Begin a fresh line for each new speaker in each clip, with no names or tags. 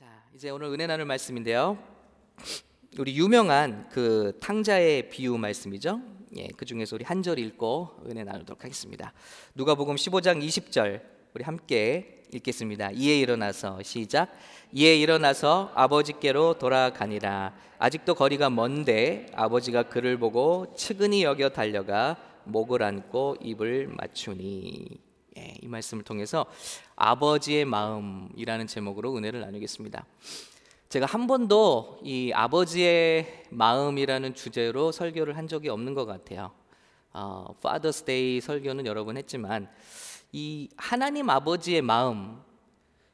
자, 이제 오늘 은혜 나눌 말씀인데요. 우리 유명한 그 탕자의 비유 말씀이죠. 예, 그 중에서 우리 한 절 읽고 은혜 나누도록 하겠습니다. 누가복음 15장 20절 우리 함께 읽겠습니다. 이에 일어나서 시작. 이에 일어나서 아버지께로 돌아가니라. 아직도 거리가 먼데 아버지가 그를 보고 측은히 여겨 달려가 목을 안고 입을 맞추니. 예, 이 말씀을 통해서 아버지의 마음이라는 제목으로 은혜를 나누겠습니다. 제가 한 번도 이 아버지의 마음이라는 주제로 설교를 한 적이 없는 것 같아요. 어, Father's Day 설교는 여러 번 했지만 이 하나님 아버지의 마음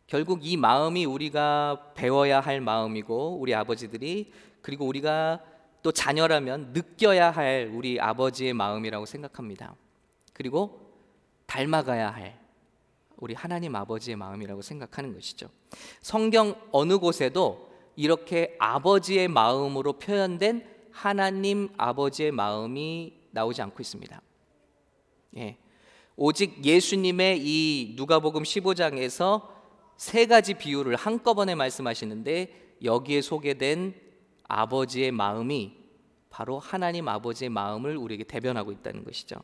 결국 이 마음이 우리가 배워야 할 마음이고 우리 아버지들이 그리고 우리가 또 자녀라면 느껴야 할 우리 아버지의 마음이라고 생각합니다. 그리고 닮아가야 할 우리 하나님 아버지의 마음이라고 생각하는 것이죠. 성경 어느 곳에도 이렇게 아버지의 마음으로 표현된 하나님 아버지의 마음이 나오지 않고 있습니다. 예. 오직 예수님의 이 누가복음 15장에서 세 가지 비유를 한꺼번에 말씀하시는데 여기에 소개된 아버지의 마음이 바로 하나님 아버지의 마음을 우리에게 대변하고 있다는 것이죠.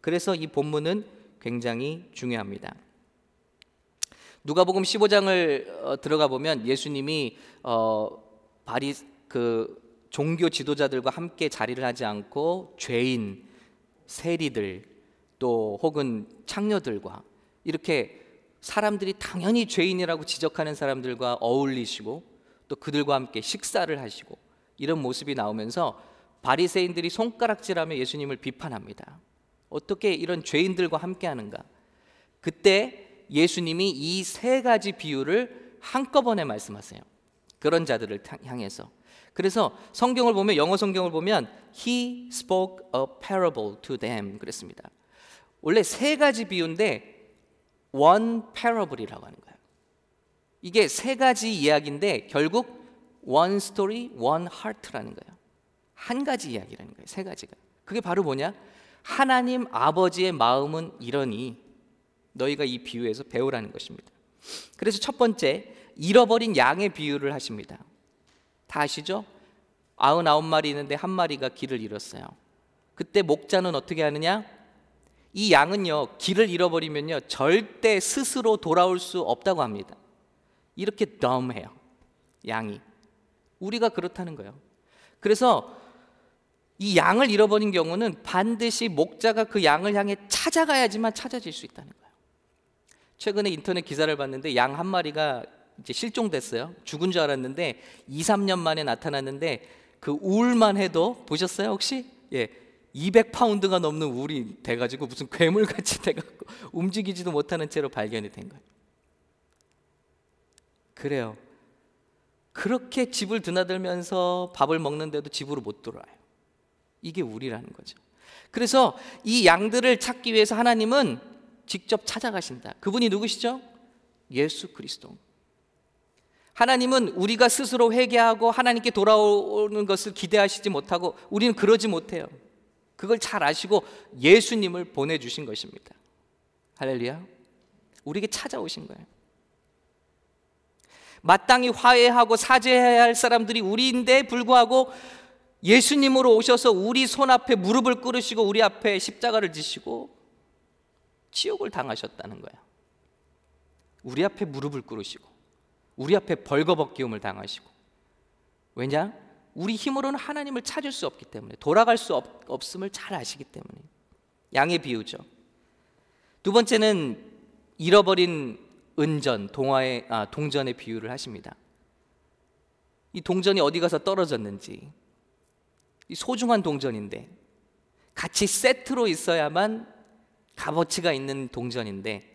그래서 이 본문은 굉장히 중요합니다. 누가복음 15장을 어, 들어가 보면 예수님이 어, 바리 그 종교 지도자들과 함께 자리를 하지 않고 죄인, 세리들 또 혹은 창녀들과 이렇게 사람들이 당연히 죄인이라고 지적하는 사람들과 어울리시고 또 그들과 함께 식사를 하시고 이런 모습이 나오면서 바리새인들이 손가락질하며 예수님을 비판합니다. 어떻게 이런 죄인들과 함께 하는가? 그때 예수님이 이 세 가지 비유를 한꺼번에 말씀하세요. 그런 자들을 향해서. 그래서 성경을 보면 영어 성경을 보면 he spoke a parable to them 그랬습니다. 원래 세 가지 비유인데 one parable이라고 하는 거예요. 이게 세 가지 이야기인데 결국 one story, one heart라는 거예요. 한 가지 이야기라는 거예요. 세 가지가. 그게 바로 뭐냐? 하나님 아버지의 마음은 이러니 너희가 이 비유에서 배우라는 것입니다. 그래서 첫 번째 잃어버린 양의 비유를 하십니다. 다 아시죠? 아흔아홉 마리 있는데 한 마리가 길을 잃었어요. 그때 목자는 어떻게 하느냐? 이 양은요 길을 잃어버리면요 절대 스스로 돌아올 수 없다고 합니다. 이렇게 덤해요 양이 우리가 그렇다는 거예요. 그래서 이 양을 잃어버린 경우는 반드시 목자가 그 양을 향해 찾아가야지만 찾아질 수 있다는 거예요. 최근에 인터넷 기사를 봤는데 양 한 마리가 이제 실종됐어요. 죽은 줄 알았는데 2, 3년 만에 나타났는데 그 울만 해도 보셨어요 혹시? 예. 200파운드가 넘는 울이 돼가지고 무슨 괴물같이 돼갖고 움직이지도 못하는 채로 발견이 된 거예요. 그래요. 그렇게 집을 드나들면서 밥을 먹는데도 집으로 못 들어와요. 이게 우리라는 거죠. 그래서 이 양들을 찾기 위해서 하나님은 직접 찾아가신다. 그분이 누구시죠? 예수 그리스도. 하나님은 우리가 스스로 회개하고 하나님께 돌아오는 것을 기대하시지 못하고 우리는 그러지 못해요. 그걸 잘 아시고 예수님을 보내주신 것입니다. 할렐루야. 우리에게 찾아오신 거예요. 마땅히 화해하고 사죄해야 할 사람들이 우리인데 불구하고 예수님으로 오셔서 우리 손 앞에 무릎을 꿇으시고 우리 앞에 십자가를 지시고 지옥을 당하셨다는 거야. 우리 앞에 무릎을 꿇으시고 우리 앞에 벌거벗기움을 당하시고 왜냐? 우리 힘으로는 하나님을 찾을 수 없기 때문에 돌아갈 수 없, 없음을 잘 아시기 때문에 양의 비유죠. 두 번째는 잃어버린 은전, 동화의 아, 동전의 비유를 하십니다. 이 동전이 어디 가서 떨어졌는지 소중한 동전인데 같이 세트로 있어야만 값어치가 있는 동전인데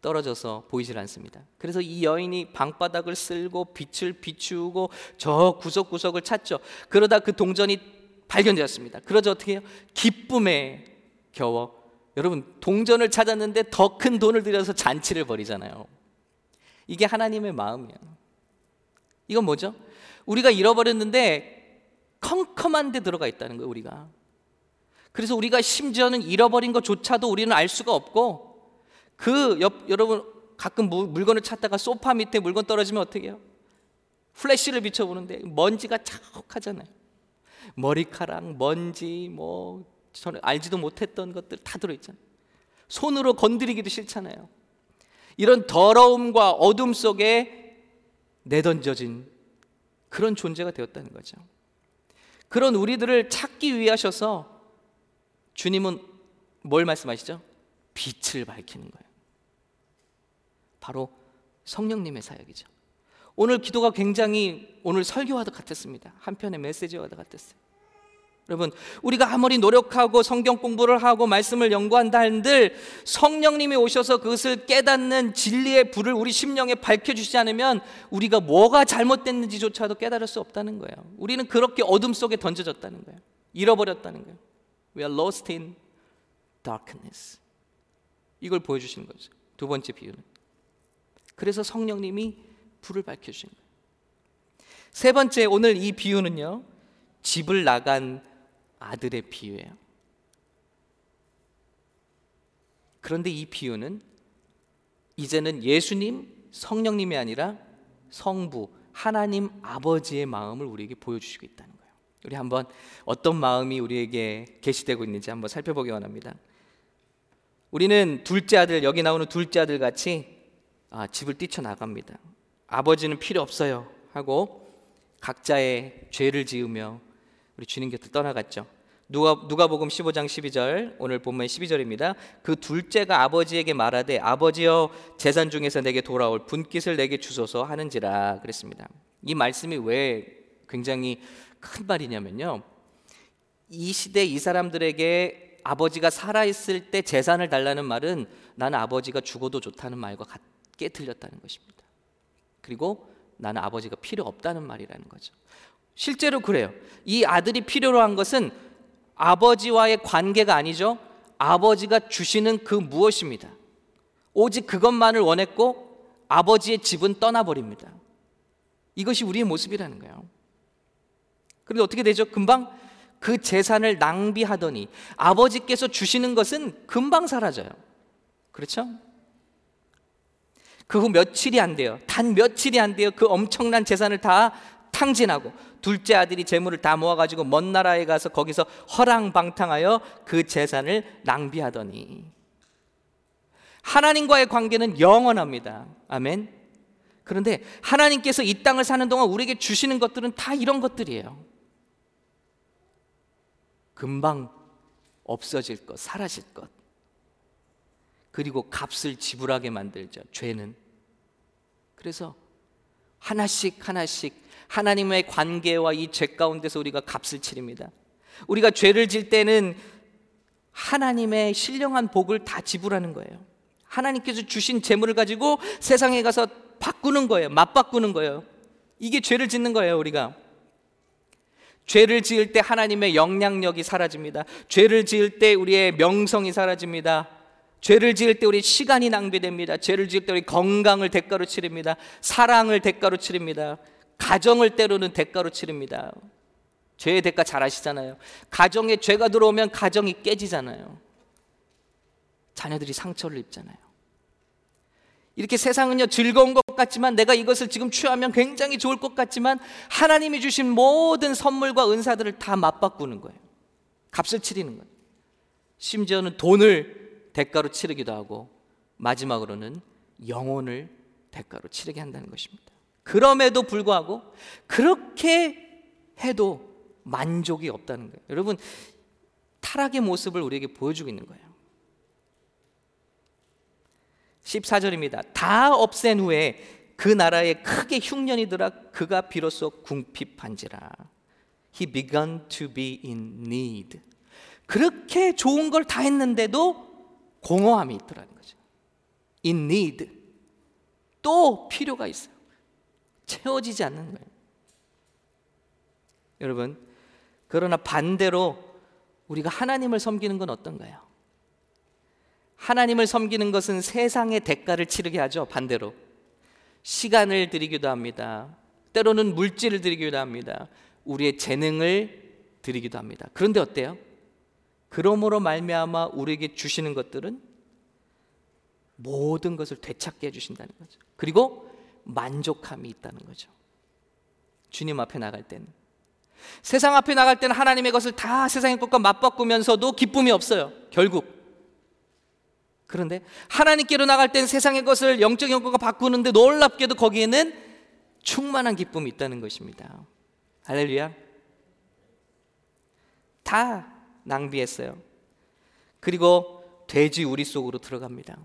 떨어져서 보이질 않습니다. 그래서 이 여인이 방바닥을 쓸고 빛을 비추고 저 구석구석을 찾죠. 그러다 그 동전이 발견되었습니다. 그러자 어떻게 해요? 기쁨에 겨워 여러분 동전을 찾았는데 더 큰 돈을 들여서 잔치를 벌이잖아요. 이게 하나님의 마음이에요. 이건 뭐죠? 우리가 잃어버렸는데 컴컴한 데 들어가 있다는 거예요, 우리가. 그래서 우리가 심지어는 잃어버린 것조차도 우리는 알 수가 없고 그 옆, 여러분 가끔 무, 물건을 찾다가 소파 밑에 물건 떨어지면 어떻게 해요? 플래시를 비춰보는데 먼지가 자욱하잖아요. 머리카락, 먼지, 뭐 저는 알지도 못했던 것들 다 들어있잖아요. 손으로 건드리기도 싫잖아요. 이런 더러움과 어둠 속에 내던져진 그런 존재가 되었다는 거죠. 그런 우리들을 찾기 위해 하셔서 주님은 뭘 말씀하시죠? 빛을 밝히는 거예요. 바로 성령님의 사역이죠. 오늘 기도가 굉장히 오늘 설교와도 같았습니다. 한편의 메시지와도 같았어요. 여러분, 우리가 아무리 노력하고 성경 공부를 하고 말씀을 연구한다 한들 성령님이 오셔서 그것을 깨닫는 진리의 불을 우리 심령에 밝혀주시지 않으면 우리가 뭐가 잘못됐는지조차도 깨달을 수 없다는 거예요. 우리는 그렇게 어둠 속에 던져졌다는 거예요. 잃어버렸다는 거예요. We are lost in darkness. 이걸 보여주시는 거죠. 두 번째 비유는. 그래서 성령님이 불을 밝혀주신 거예요. 세 번째, 오늘 이 비유는요, 집을 나간 아들의 비유예요. 그런데 이 비유는 이제는 예수님, 성령님이 아니라 성부, 하나님 아버지의 마음을 우리에게 보여주시고 있다는 거예요. 우리 한번 어떤 마음이 우리에게 계시되고 있는지 한번 살펴보기 원합니다. 우리는 둘째 아들, 여기 나오는 둘째 아들 같이 아, 집을 뛰쳐나갑니다. 아버지는 필요 없어요 하고 각자의 죄를 지으며 우리 주님 곁을 떠나갔죠. 누가 누가복음 15장 12절 오늘 본문 12절입니다. 그 둘째가 아버지에게 말하되 아버지여 재산 중에서 내게 돌아올 분깃을 내게 주소서 하는지라 그랬습니다. 이 말씀이 왜 굉장히 큰 말이냐면요. 이 시대 이 사람들에게 아버지가 살아 있을 때 재산을 달라는 말은 나는 아버지가 죽어도 좋다는 말과 같게 들렸다는 것입니다. 그리고 나는 아버지가 필요 없다는 말이라는 거죠. 실제로 그래요. 이 아들이 필요로 한 것은 아버지와의 관계가 아니죠. 아버지가 주시는 그 무엇입니다. 오직 그것만을 원했고 아버지의 집은 떠나버립니다. 이것이 우리의 모습이라는 거예요. 그런데 어떻게 되죠? 금방 그 재산을 낭비하더니 아버지께서 주시는 것은 금방 사라져요. 그렇죠? 그 후 며칠이 안 돼요. 단 며칠이 안 돼요. 그 엄청난 재산을 다 탕진하고 둘째 아들이 재물을 다 모아가지고 먼 나라에 가서 거기서 허랑방탕하여 그 재산을 낭비하더니 하나님과의 관계는 영원합니다. 아멘. 그런데 하나님께서 이 땅을 사는 동안 우리에게 주시는 것들은 다 이런 것들이에요. 금방 없어질 것, 사라질 것. 그리고 값을 지불하게 만들죠. 죄는. 그래서 하나씩 하나씩 하나님의 관계와 이 죄 가운데서 우리가 값을 치릅니다. 우리가 죄를 질 때는 하나님의 신령한 복을 다 지불하는 거예요. 하나님께서 주신 재물을 가지고 세상에 가서 바꾸는 거예요. 맞바꾸는 거예요. 이게 죄를 짓는 거예요, 우리가. 죄를 지을 때 하나님의 영향력이 사라집니다. 죄를 지을 때 우리의 명성이 사라집니다. 죄를 지을 때 우리 시간이 낭비됩니다. 죄를 지을 때 우리 건강을 대가로 치릅니다. 사랑을 대가로 치릅니다. 가정을 때로는 대가로 치릅니다. 죄의 대가 잘 아시잖아요. 가정에 죄가 들어오면 가정이 깨지잖아요. 자녀들이 상처를 입잖아요. 이렇게 세상은요 즐거운 것 같지만 내가 이것을 지금 취하면 굉장히 좋을 것 같지만 하나님이 주신 모든 선물과 은사들을 다 맞바꾸는 거예요. 값을 치르는 거예요. 심지어는 돈을 대가로 치르기도 하고 마지막으로는 영혼을 대가로 치르게 한다는 것입니다. 그럼에도 불구하고 그렇게 해도 만족이 없다는 거예요. 여러분, 타락의 모습을 우리에게 보여주고 있는 거예요. 14절입니다. 다 없앤 후에 그 나라에 크게 흉년이 들어 그가 비로소 궁핍한지라. He began to be in need. 그렇게 좋은 걸 다 했는데도 공허함이 있더라는 거죠. In need. 또 필요가 있어요. 채워지지 않는 거예요. 여러분, 그러나 반대로 우리가 하나님을 섬기는 건 어떤가요? 하나님을 섬기는 것은 세상의 대가를 치르게 하죠. 반대로. 시간을 드리기도 합니다. 때로는 물질을 드리기도 합니다. 우리의 재능을 드리기도 합니다. 그런데 어때요? 그러므로 말미암아 우리에게 주시는 것들은 모든 것을 되찾게 해 주신다는 거죠. 그리고 만족함이 있다는 거죠. 주님 앞에 나갈 때는 세상 앞에 나갈 때는 하나님의 것을 다 세상의 것과 맞바꾸면서도 기쁨이 없어요. 결국 그런데 하나님께로 나갈 땐 세상의 것을 영적인 것과 바꾸는데 놀랍게도 거기에는 충만한 기쁨이 있다는 것입니다. 할렐루야. 다 낭비했어요. 그리고 돼지 우리 속으로 들어갑니다.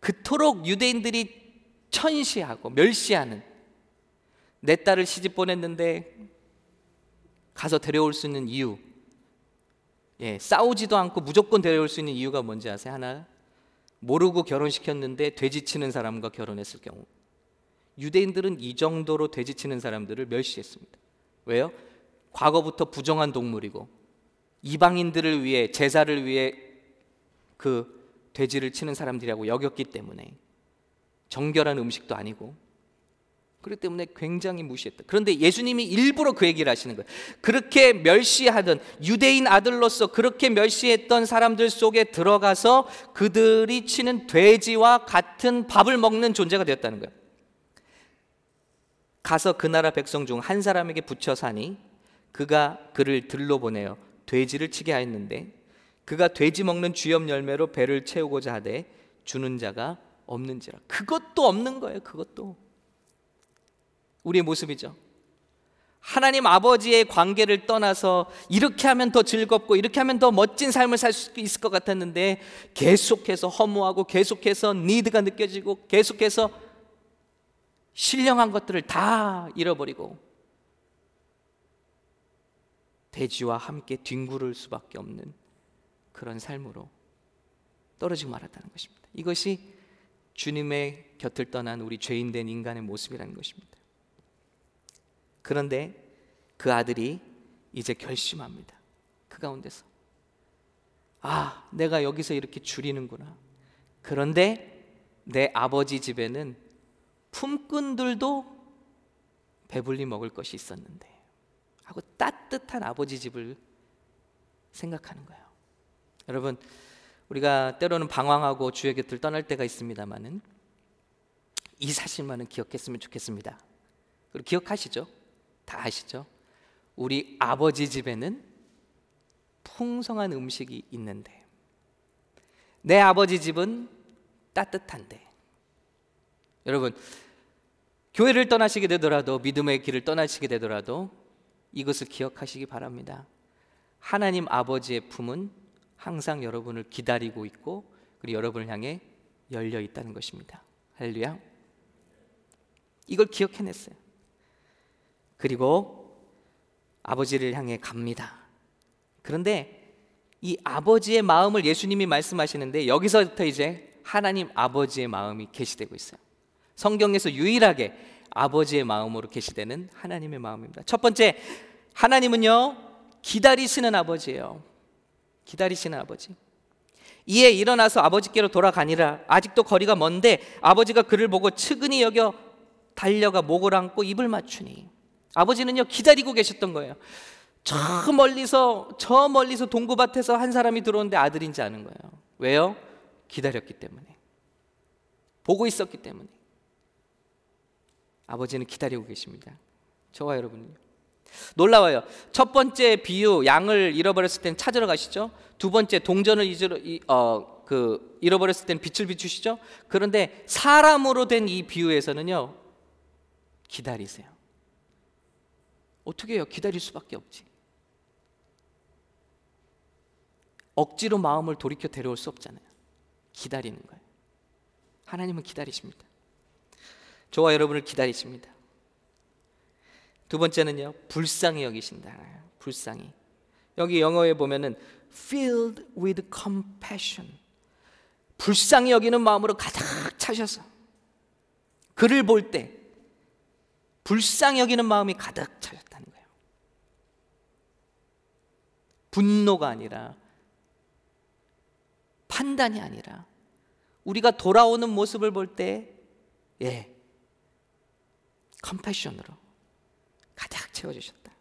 그토록 유대인들이 천시하고 멸시하는 내 딸을 시집 보냈는데 가서 데려올 수 있는 이유. 예, 싸우지도 않고 무조건 데려올 수 있는 이유가 뭔지 아세요? 하나. 모르고 결혼시켰는데 돼지치는 사람과 결혼했을 경우. 유대인들은 이 정도로 돼지치는 사람들을 멸시했습니다. 왜요? 과거부터 부정한 동물이고 이방인들을 위해 제사를 위해 그 돼지를 치는 사람들이라고 여겼기 때문에 정결한 음식도 아니고 그렇기 때문에 굉장히 무시했다. 그런데 예수님이 일부러 그 얘기를 하시는 거예요. 그렇게 멸시하던 유대인 아들로서 그렇게 멸시했던 사람들 속에 들어가서 그들이 치는 돼지와 같은 밥을 먹는 존재가 되었다는 거예요. 가서 그 나라 백성 중 한 사람에게 붙여 사니 그가 그를 들러 보내어 돼지를 치게 하였는데 그가 돼지 먹는 쥐염 열매로 배를 채우고자 하되 주는 자가 없는지라. 그것도 없는 거예요. 그것도. 우리의 모습이죠. 하나님 아버지의 관계를 떠나서 이렇게 하면 더 즐겁고 이렇게 하면 더 멋진 삶을 살 수 있을 것 같았는데 계속해서 허무하고 계속해서 니드가 느껴지고 계속해서 신령한 것들을 다 잃어버리고 돼지와 함께 뒹구를 수밖에 없는 그런 삶으로 떨어지고 말았다는 것입니다. 이것이 주님의 곁을 떠난 우리 죄인된 인간의 모습이라는 것입니다. 그런데 그 아들이 이제 결심합니다. 그 가운데서 아, 내가 여기서 이렇게 줄이는구나. 그런데 내 아버지 집에는 품꾼들도 배불리 먹을 것이 있었는데 하고 따뜻한 아버지 집을 생각하는 거예요. 여러분, 우리가 때로는 방황하고 주의 곁을 떠날 때가 있습니다만은 이 사실만은 기억했으면 좋겠습니다. 그리고 기억하시죠? 다 아시죠? 우리 아버지 집에는 풍성한 음식이 있는데 내 아버지 집은 따뜻한데 여러분 교회를 떠나시게 되더라도 믿음의 길을 떠나시게 되더라도 이것을 기억하시기 바랍니다. 하나님 아버지의 품은 항상 여러분을 기다리고 있고 그리고 여러분을 향해 열려 있다는 것입니다. 할렐루야. 이걸 기억해냈어요. 그리고 아버지를 향해 갑니다. 그런데 이 아버지의 마음을 예수님이 말씀하시는데 여기서부터 이제 하나님 아버지의 마음이 계시되고 있어요. 성경에서 유일하게 아버지의 마음으로 계시되는 하나님의 마음입니다. 첫 번째, 하나님은요, 기다리시는 아버지예요. 기다리시는 아버지. 이에 일어나서 아버지께로 돌아가니라. 아직도 거리가 먼데 아버지가 그를 보고 측은히 여겨 달려가 목을 안고 입을 맞추니. 아버지는요, 기다리고 계셨던 거예요. 저 멀리서, 저 멀리서 동구밭에서 한 사람이 들어오는데 아들인지 아는 거예요. 왜요? 기다렸기 때문에. 보고 있었기 때문에. 아버지는 기다리고 계십니다. 저와 여러분은요. 놀라워요. 첫 번째 비유 양을 잃어버렸을 땐 찾으러 가시죠. 두 번째 동전을 잊으러 어, 그 잃어버렸을 땐 빛을 비추시죠. 그런데 사람으로 된 이 비유에서는요. 기다리세요. 어떻게 해요? 기다릴 수밖에 없지. 억지로 마음을 돌이켜 데려올 수 없잖아요. 기다리는 거예요. 하나님은 기다리십니다. 저와 여러분을 기다리십니다. 두 번째는요, 불쌍히 여기신다. 불쌍히. 여기 영어에 보면은 filled with compassion. 불쌍히 여기는 마음으로 가득 차셔서 그를 볼 때 불쌍히 여기는 마음이 가득 차셨다는 거예요. 분노가 아니라 판단이 아니라 우리가 돌아오는 모습을 볼 때 예. 컴패션으로 채워주셨다.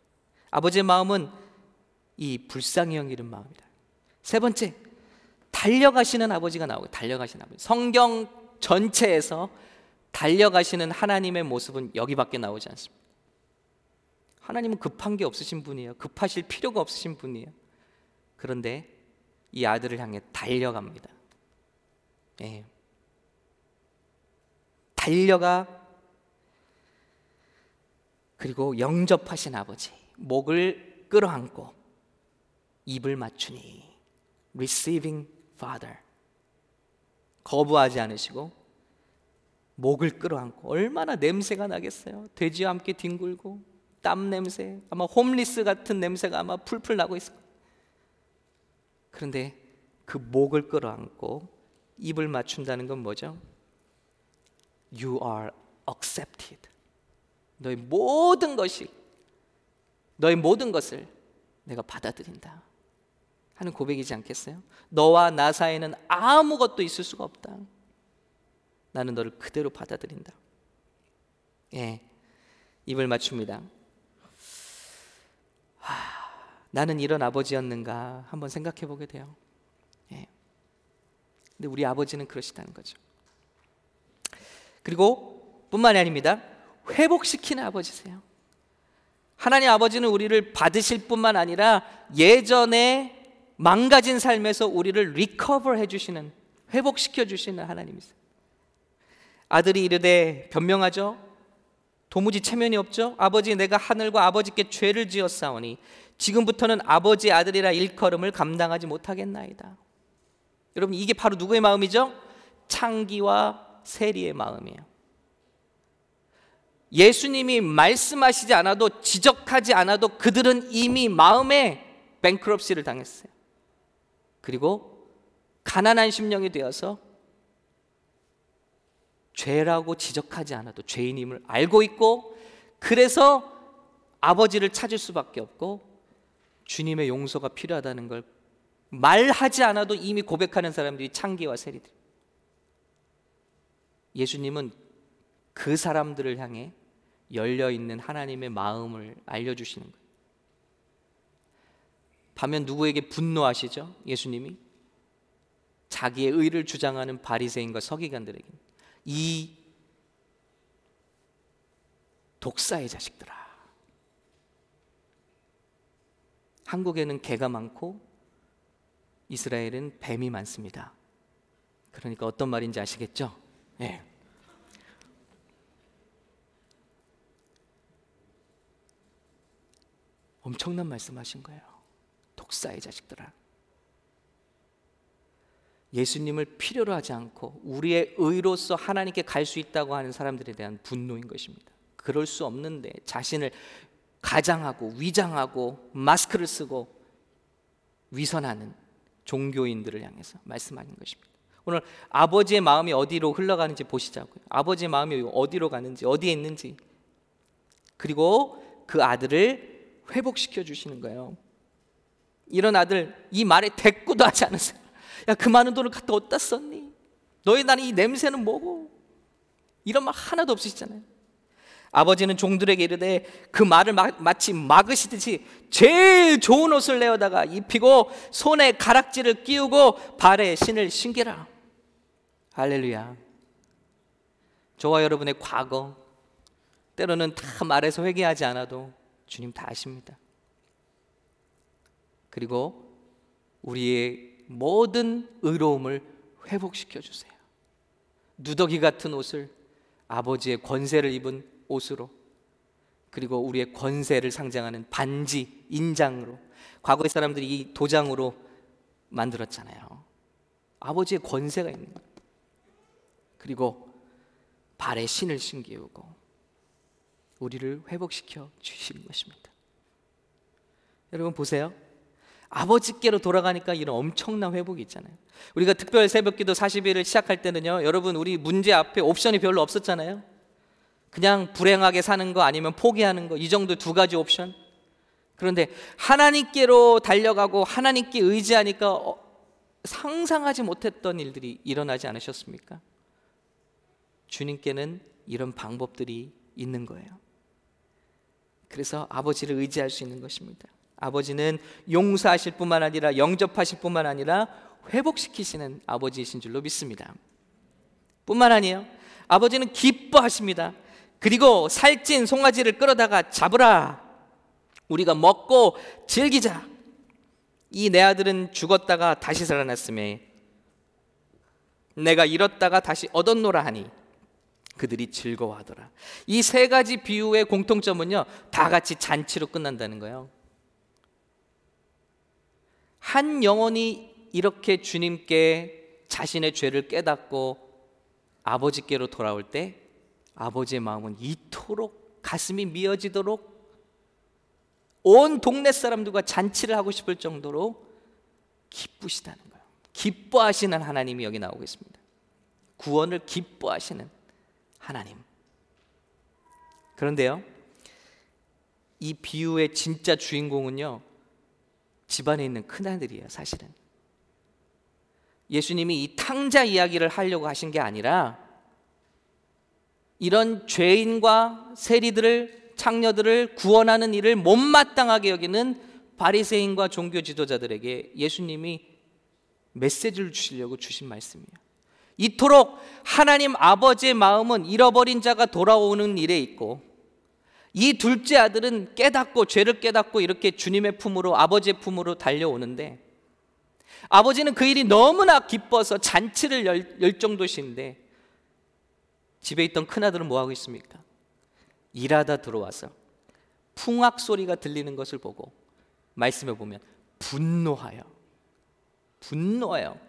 아버지의 마음은 이 불쌍히 여기는 마음이다. 세 번째, 달려가시는 아버지가 나오고 달려가시는 아버지. 성경 전체에서 달려가시는 하나님의 모습은 여기밖에 나오지 않습니다. 하나님은 급한 게 없으신 분이에요. 급하실 필요가 없으신 분이에요. 그런데 이 아들을 향해 달려갑니다. 예. 달려가 그리고 영접하신 아버지 목을 끌어안고 입을 맞추니 receiving father 거부하지 않으시고 목을 끌어안고 얼마나 냄새가 나겠어요. 돼지와 함께 뒹굴고 땀 냄새 아마 홈리스 같은 냄새가 아마 풀풀 나고 있을. 그런데 그 목을 끌어안고 입을 맞춘다는 건 뭐죠? You are accepted. 너의 모든 것이 너의 모든 것을 내가 받아들인다 하는 고백이지 않겠어요? 너와 나 사이에는 아무것도 있을 수가 없다. 나는 너를 그대로 받아들인다. 예, 입을 맞춥니다. 하, 나는 이런 아버지였는가 한번 생각해 보게 돼요. 예. 근데 우리 아버지는 그러시다는 거죠. 그리고 뿐만이 아닙니다. 회복시키는 아버지세요. 하나님 아버지는 우리를 받으실 뿐만 아니라 예전에 망가진 삶에서 우리를 리커버 해주시는 회복시켜 주시는 하나님이세요. 아들이 이르되 변명하죠. 도무지 체면이 없죠. 아버지 내가 하늘과 아버지께 죄를 지었사오니 지금부터는 아버지 아들이라 일컬음을 감당하지 못하겠나이다. 여러분 이게 바로 누구의 마음이죠? 창기와 세리의 마음이에요. 예수님이 말씀하시지 않아도 지적하지 않아도 그들은 이미 마음에 뱅크럽시를 당했어요. 그리고 가난한 심령이 되어서 죄라고 지적하지 않아도 죄인임을 알고 있고 그래서 아버지를 찾을 수밖에 없고 주님의 용서가 필요하다는 걸 말하지 않아도 이미 고백하는 사람들이 창기와 세리들. 예수님은 그 사람들을 향해 열려 있는 하나님의 마음을 알려 주시는 거예요. 반면 누구에게 분노하시죠? 예수님이 자기의 의를 주장하는 바리새인과 서기관들에게 이 독사의 자식들아. 한국에는 개가 많고 이스라엘은 뱀이 많습니다. 그러니까 어떤 말인지 아시겠죠? 예. 엄청난 말씀하신 거예요. 독사의 자식들아. 예수님을 필요로 하지 않고 우리의 의로서 하나님께 갈 수 있다고 하는 사람들에 대한 분노인 것입니다. 그럴 수 없는데 자신을 가장하고 위장하고 마스크를 쓰고 위선하는 종교인들을 향해서 말씀하는 것입니다. 오늘 아버지의 마음이 어디로 흘러가는지 보시자고요. 아버지의 마음이 어디로 가는지 어디에 있는지 그리고 그 아들을 회복시켜 주시는 거예요. 이런 아들 이 말에 대꾸도 하지 않으세요. 야, 그 많은 돈을 갖다 어디다 썼니? 너희 나는 이 냄새는 뭐고? 이런 말 하나도 없으시잖아요. 아버지는 종들에게 이르되 그 말을 마, 마치 막으시듯이 제일 좋은 옷을 내어다가 입히고 손에 가락지를 끼우고 발에 신을 신기라. 할렐루야. 저와 여러분의 과거 때로는 다 말해서 회개하지 않아도 주님 다 아십니다. 그리고 우리의 모든 의로움을 회복시켜 주세요. 누더기 같은 옷을 아버지의 권세를 입은 옷으로 그리고 우리의 권세를 상징하는 반지, 인장으로 과거의 사람들이 이 도장으로 만들었잖아요. 아버지의 권세가 있는 거예요. 그리고 발에 신을 신기우고 우리를 회복시켜 주시는 것입니다. 여러분 보세요. 아버지께로 돌아가니까 이런 엄청난 회복이 있잖아요. 우리가 특별 새벽기도 40일을 시작할 때는요. 여러분 우리 문제 앞에 옵션이 별로 없었잖아요. 그냥 불행하게 사는 거 아니면 포기하는 거 이 정도 두 가지 옵션. 그런데 하나님께로 달려가고 하나님께 의지하니까 어, 상상하지 못했던 일들이 일어나지 않으셨습니까? 주님께는 이런 방법들이 있는 거예요. 그래서 아버지를 의지할 수 있는 것입니다. 아버지는 용서하실 뿐만 아니라 영접하실 뿐만 아니라 회복시키시는 아버지이신 줄로 믿습니다. 뿐만 아니에요. 아버지는 기뻐하십니다. 그리고 살찐 송아지를 끌어다가 잡으라. 우리가 먹고 즐기자. 이 내 아들은 죽었다가 다시 살아났음에 내가 잃었다가 다시 얻었노라 하니 그들이 즐거워하더라. 이 세 가지 비유의 공통점은요, 다 같이 잔치로 끝난다는 거예요. 한 영혼이 이렇게 주님께 자신의 죄를 깨닫고 아버지께로 돌아올 때 아버지의 마음은 이토록 가슴이 미어지도록 온 동네 사람들과 잔치를 하고 싶을 정도로 기쁘시다는 거예요. 기뻐하시는 하나님이 여기 나오고 있습니다. 구원을 기뻐하시는 하나님. 그런데요, 이 비유의 진짜 주인공은요, 집안에 있는 큰아들이에요, 사실은. 예수님이 이 탕자 이야기를 하려고 하신 게 아니라 이런 죄인과 세리들을 창녀들을 구원하는 일을 못마땅하게 여기는 바리새인과 종교 지도자들에게 예수님이 메시지를 주시려고 주신 말씀이에요. 이토록 하나님 아버지의 마음은 잃어버린 자가 돌아오는 일에 있고 이 둘째 아들은 깨닫고 죄를 깨닫고 이렇게 주님의 품으로 아버지의 품으로 달려오는데 아버지는 그 일이 너무나 기뻐서 잔치를 열, 열 정도신데 집에 있던 큰아들은 뭐 하고 있습니까? 일하다 들어와서 풍악 소리가 들리는 것을 보고 말씀해 보면 분노하여 분노하여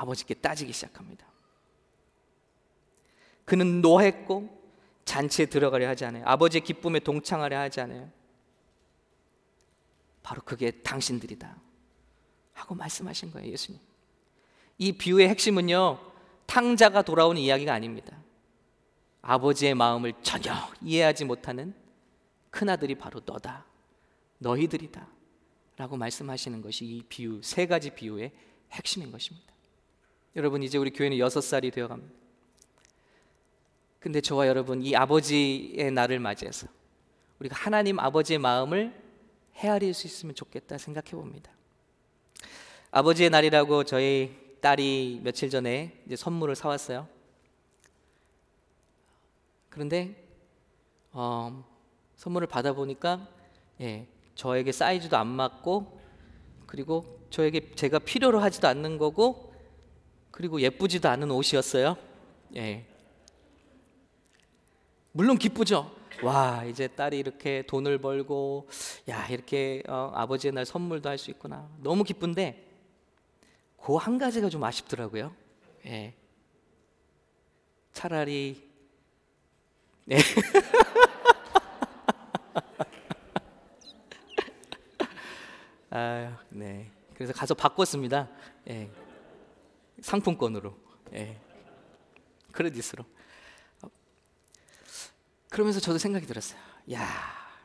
아버지께 따지기 시작합니다. 그는 노했고 잔치에 들어가려 하지 않아요. 아버지의 기쁨에 동창하려 하지 않아요. 바로 그게 당신들이다. 하고 말씀하신 거예요, 예수님. 이 비유의 핵심은요, 탕자가 돌아오는 이야기가 아닙니다. 아버지의 마음을 전혀 이해하지 못하는 큰아들이 바로 너다. 너희들이다. 라고 말씀하시는 것이 이 비유, 세 가지 비유의 핵심인 것입니다. 여러분, 이제 우리 교회는 여섯 살이 되어 갑니다. 근데 저와 여러분, 이 아버지의 날을 맞이해서 우리가 하나님 아버지의 마음을 헤아릴 수 있으면 좋겠다 생각해 봅니다. 아버지의 날이라고 저희 딸이 며칠 전에 이제 선물을 사왔어요. 그런데 어, 선물을 받아 보니까 예, 저에게 사이즈도 안 맞고 그리고 저에게 제가 필요로 하지도 않는 거고 그리고 예쁘지도 않은 옷이었어요. 예. 물론 기쁘죠. 와 이제 딸이 이렇게 돈을 벌고 야 이렇게 어, 아버지의 날 선물도 할 수 있구나 너무 기쁜데 그 한 가지가 좀 아쉽더라고요. 예. 차라리 네. 아, 네. 그래서 가서 바꿨습니다. 예. 상품권으로. 예. 크레딧으로. 그러면서 저도 생각이 들었어요. 야,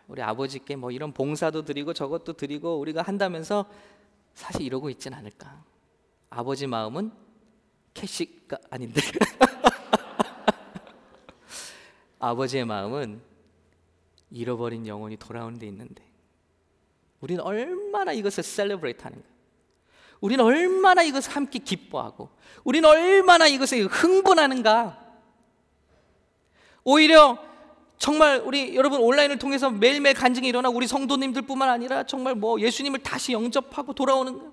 우리 아버지께 뭐 이런 봉사도 드리고 저것도 드리고 우리가 한다면서 사실 이러고 있진 않을까. 아버지 마음은 캐시가 아닌데. 아버지의 마음은 잃어버린 영혼이 돌아오는 데 있는데 우리는 얼마나 이것을 celebrate 하는가. 우리는 얼마나 이것을 함께 기뻐하고 우리는 얼마나 이것에 흥분하는가. 오히려 정말 우리 여러분 온라인을 통해서 매일매일 간증이 일어나 우리 성도님들뿐만 아니라 정말 뭐 예수님을 다시 영접하고 돌아오는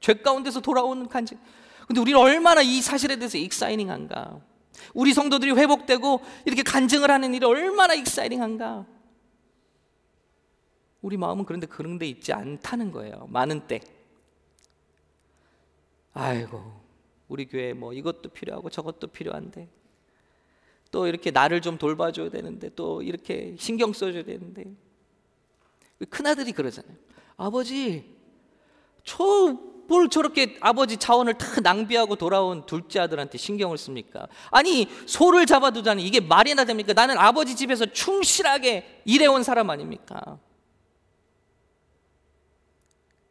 죄 가운데서 돌아오는 간증. 근데 우리는 얼마나 이 사실에 대해서 exciting한가. 우리 성도들이 회복되고 이렇게 간증을 하는 일이 얼마나 exciting한가. 우리 마음은 그런데 그런 데 있지 않다는 거예요. 많은 때. 아이고, 우리 교회 뭐 이것도 필요하고 저것도 필요한데 또 이렇게 나를 좀 돌봐줘야 되는데 또 이렇게 신경 써줘야 되는데 큰 아들이 그러잖아요. 아버지, 저 뭘 저렇게 아버지 자원을 다 낭비하고 돌아온 둘째 아들한테 신경을 씁니까? 아니 소를 잡아두자니 이게 말이나 됩니까? 나는 아버지 집에서 충실하게 일해온 사람 아닙니까?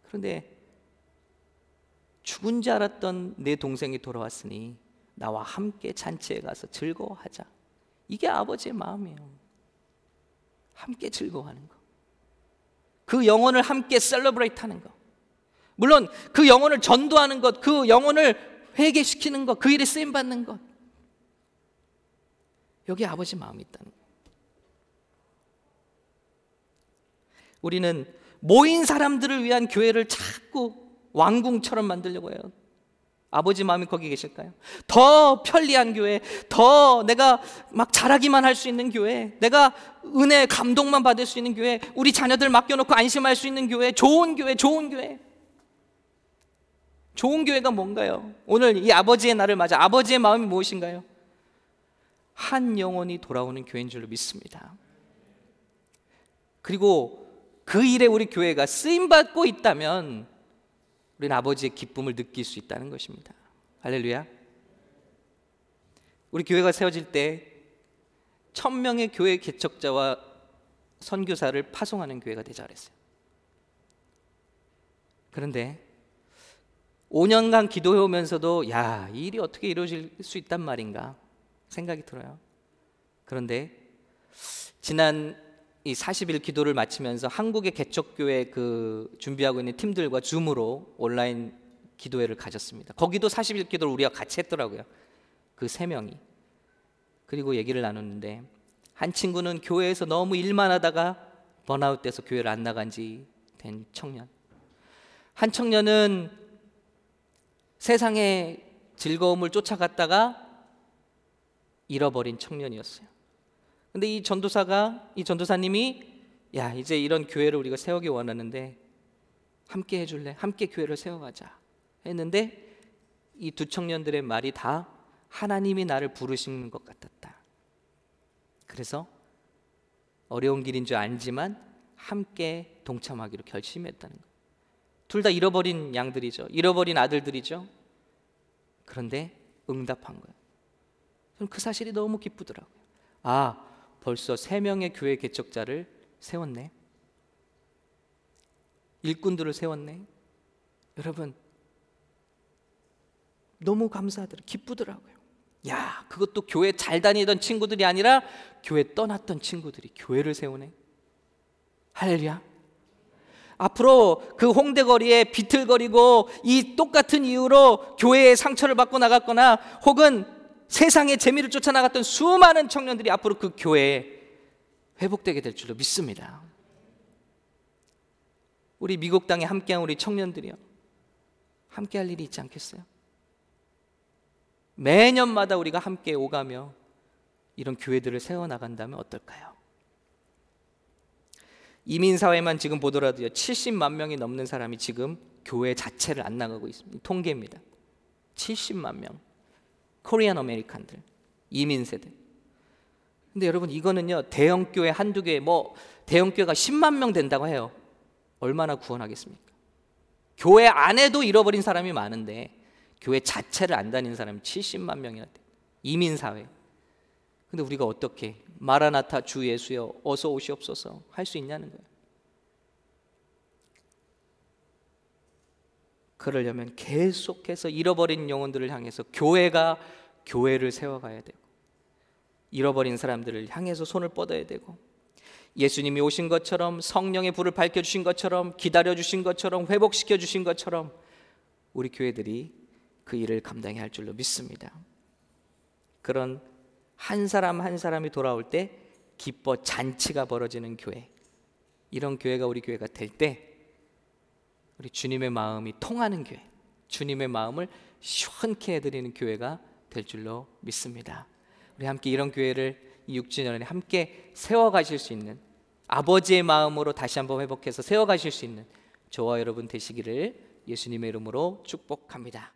그런데 죽은 줄 알았던 내 동생이 돌아왔으니 나와 함께 잔치에 가서 즐거워하자. 이게 아버지의 마음이에요. 함께 즐거워하는 거. 그 영혼을 함께 셀러브레이트 하는 거. 물론 그 영혼을 전도하는 것, 그 영혼을 회개시키는 것, 그 일에 쓰임 받는 것. 여기 아버지 마음이 있다는 거예요. 우리는 모인 사람들을 위한 교회를 자꾸 왕궁처럼 만들려고 해요. 아버지 마음이 거기 계실까요? 더 편리한 교회, 더 내가 막 잘하기만 할 수 있는 교회, 내가 은혜, 감동만 받을 수 있는 교회, 우리 자녀들 맡겨놓고 안심할 수 있는 교회, 좋은 교회, 좋은 교회. 좋은 교회가 뭔가요? 오늘 이 아버지의 날을 맞아 아버지의 마음이 무엇인가요? 한 영혼이 돌아오는 교회인 줄로 믿습니다. 그리고 그 일에 우리 교회가 쓰임 받고 있다면 우리는 아버지의 기쁨을 느낄 수 있다는 것입니다. 할렐루야. 우리 교회가 세워질 때 천명의 교회 개척자와 선교사를 파송하는 교회가 되자 그랬어요. 그런데 5년간 기도해 오면서도 야, 이 일이 어떻게 이루어질 수 있단 말인가 생각이 들어요. 그런데 지난 이 40일 기도를 마치면서 한국의 개척교회 그 준비하고 있는 팀들과 줌으로 온라인 기도회를 가졌습니다. 거기도 40일 기도를 우리가 같이 했더라고요. 그 세 명이. 그리고 얘기를 나눴는데 한 친구는 교회에서 너무 일만 하다가 번아웃 돼서 교회를 안 나간 지 된 청년. 한 청년은 세상의 즐거움을 쫓아갔다가 잃어버린 청년이었어요. 근데 이 전도사가 이 전도사님이 야 이제 이런 교회를 우리가 세우기 원하는데 함께 해줄래? 함께 교회를 세워가자 했는데 이 두 청년들의 말이 다 하나님이 나를 부르시는 것 같았다. 그래서 어려운 길인 줄 알지만 함께 동참하기로 결심했다는 거. 둘 다 잃어버린 양들이죠. 잃어버린 아들들이죠. 그런데 응답한 거예요. 저는 그 사실이 너무 기쁘더라고요. 아, 벌써 세 명의 교회 개척자를 세웠네. 일꾼들을 세웠네. 여러분 너무 감사하더라. 기쁘더라고요. 야, 그것도 교회 잘 다니던 친구들이 아니라 교회 떠났던 친구들이 교회를 세우네. 할렐루야. 앞으로 그 홍대 거리에 비틀거리고 이 똑같은 이유로 교회에 상처를 받고 나갔거나 혹은 세상의 재미를 쫓아 나갔던 수많은 청년들이 앞으로 그 교회에 회복되게 될 줄로 믿습니다. 우리 미국 땅에 함께한 우리 청년들이요. 함께할 일이 있지 않겠어요? 매년마다 우리가 함께 오가며 이런 교회들을 세워 나간다면 어떨까요? 이민 사회만 지금 보더라도요. 70만 명이 넘는 사람이 지금 교회 자체를 안 나가고 있습니다. 통계입니다. 70만 명. Korean American들. 이민 세대. 근데 여러분 이거는요. 대형 교회 한두 개 뭐 대형 교회가 10만 명 된다고 해요. 얼마나 구원하겠습니까? 교회 안에도 잃어버린 사람이 많은데 교회 자체를 안 다니는 사람이 70만 명이나 돼. 이민 사회. 근데 우리가 어떻게 마라나타 주 예수여 어서 오시옵소서 할 수 있냐는 거예요. 그러려면 계속해서 잃어버린 영혼들을 향해서 교회가 교회를 세워가야 되고 잃어버린 사람들을 향해서 손을 뻗어야 되고 예수님이 오신 것처럼 성령의 불을 밝혀 주신 것처럼 기다려 주신 것처럼 회복시켜 주신 것처럼 우리 교회들이 그 일을 감당해야 할 줄로 믿습니다. 그런 한 사람 한 사람이 돌아올 때 기뻐 잔치가 벌어지는 교회. 이런 교회가 우리 교회가 될 때 우리 주님의 마음이 통하는 교회. 주님의 마음을 시원케 해드리는 교회가 될 줄로 믿습니다. 우리 함께 이런 교회를 이 6주년에 함께 세워가실 수 있는 아버지의 마음으로 다시 한번 회복해서 세워가실 수 있는 저와 여러분 되시기를 예수님의 이름으로 축복합니다.